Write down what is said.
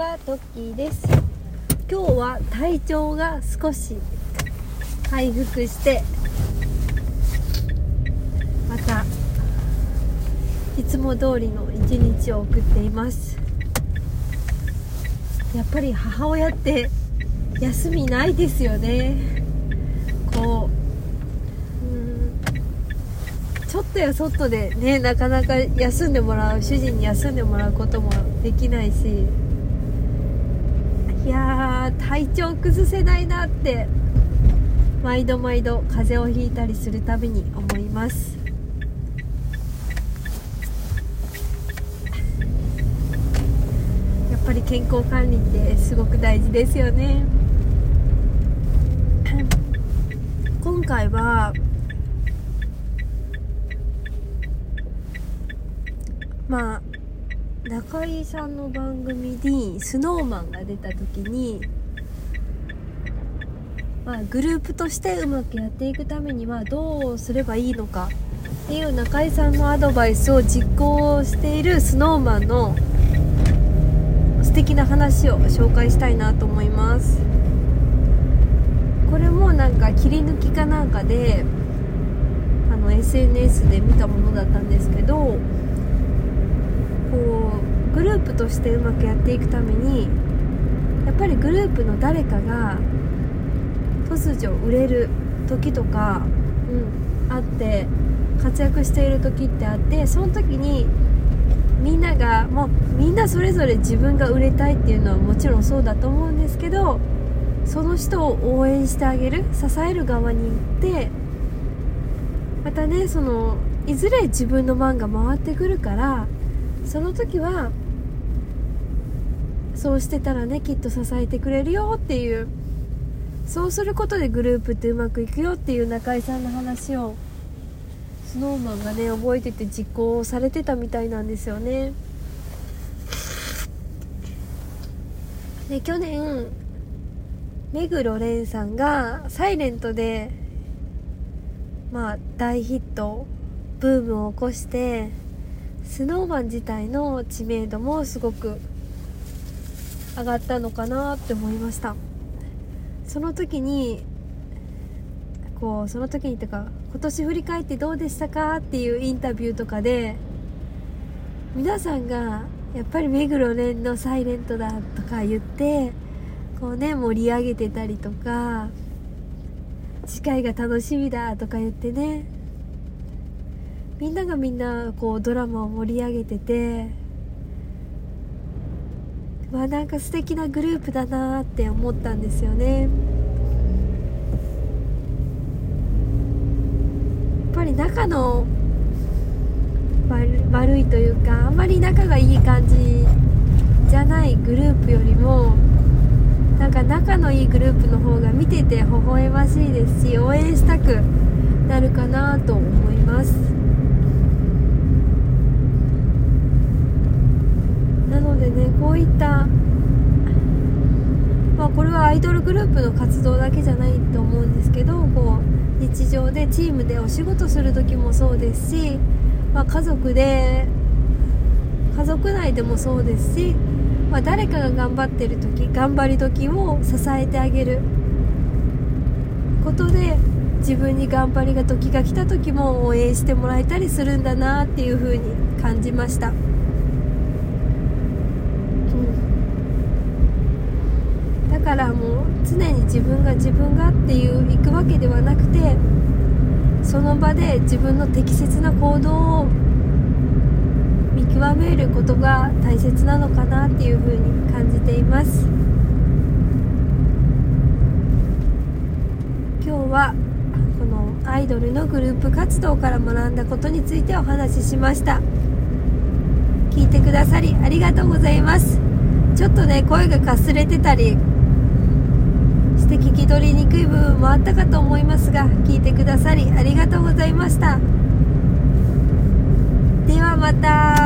はトッキーです。今日は体調が少し回復してまたいつも通りの一日を送っています。やっぱり母親って休みないですよね。こううんちょっとやそっとでねなかなか休んでもらう主人に休んでもらうこともできないしいやー体調崩せないなって毎度毎度風邪をひいたりするたびに思います。やっぱり健康管理ってすごく大事ですよね。今回はまあ中井さんの番組に SnowMan が出た時に、まあ、グループとしてうまくやっていくためにはどうすればいいのかっていう中井さんのアドバイスを実行している SnowMan の素敵な話を紹介したいなと思います。これもなんか切り抜きかなんかであの SNS で見たものだったんですけどこうグループとしてうまくやっていくためにやっぱりグループの誰かが突如売れる時とか、うん、あって活躍している時ってあってその時にみんながもうみんなそれぞれ自分が売れたいっていうのはもちろんそうだと思うんですけどその人を応援してあげる支える側に行ってまたねそのいずれ自分の番が回ってくるからその時はそうしてたらねきっと支えてくれるよっていうそうすることでグループってうまくいくよっていう中居さんの話を snowman がね覚えてて実行されてたみたいなんですよね。で去年目黒蓮さんが「サイレントでまあ大ヒットブームを起こしてスノーマン自体の知名度もすごく上がったのかなって思いました。その時にこうその時にってか今年振り返ってどうでしたかっていうインタビューとかで皆さんがやっぱり目黒蓮の「サイレントだ」とか言ってこうね盛り上げてたりとか次回が楽しみだとか言ってねみんながみんなこうドラマを盛り上げててわなんか素敵なグループだなって思ったんですよね。やっぱり仲の悪いというかあんまり仲がいい感じじゃないグループよりもなんか仲のいいグループの方が見てて微笑ましいですし応援したくなるかなと思います。でねこういったまあこれはアイドルグループの活動だけじゃないと思うんですけどこう日常でチームでお仕事する時もそうですし、まあ、家族で家族内でもそうですし、まあ、誰かが頑張ってる時頑張り時を支えてあげることで自分に頑張りが時が来た時も応援してもらえたりするんだなっていう風に感じました。からもう常に自分が自分がっていう行くわけではなくてその場で自分の適切な行動を見極めることが大切なのかなっていうふうに感じています。今日はこのアイドルのグループ活動から学んだことについてお話ししました。聞いてくださりありがとうございます。ちょっとね声がかすれてたりして聞き取りにくい部分もあったかと思いますが聞いてくださりありがとうございました。ではまた。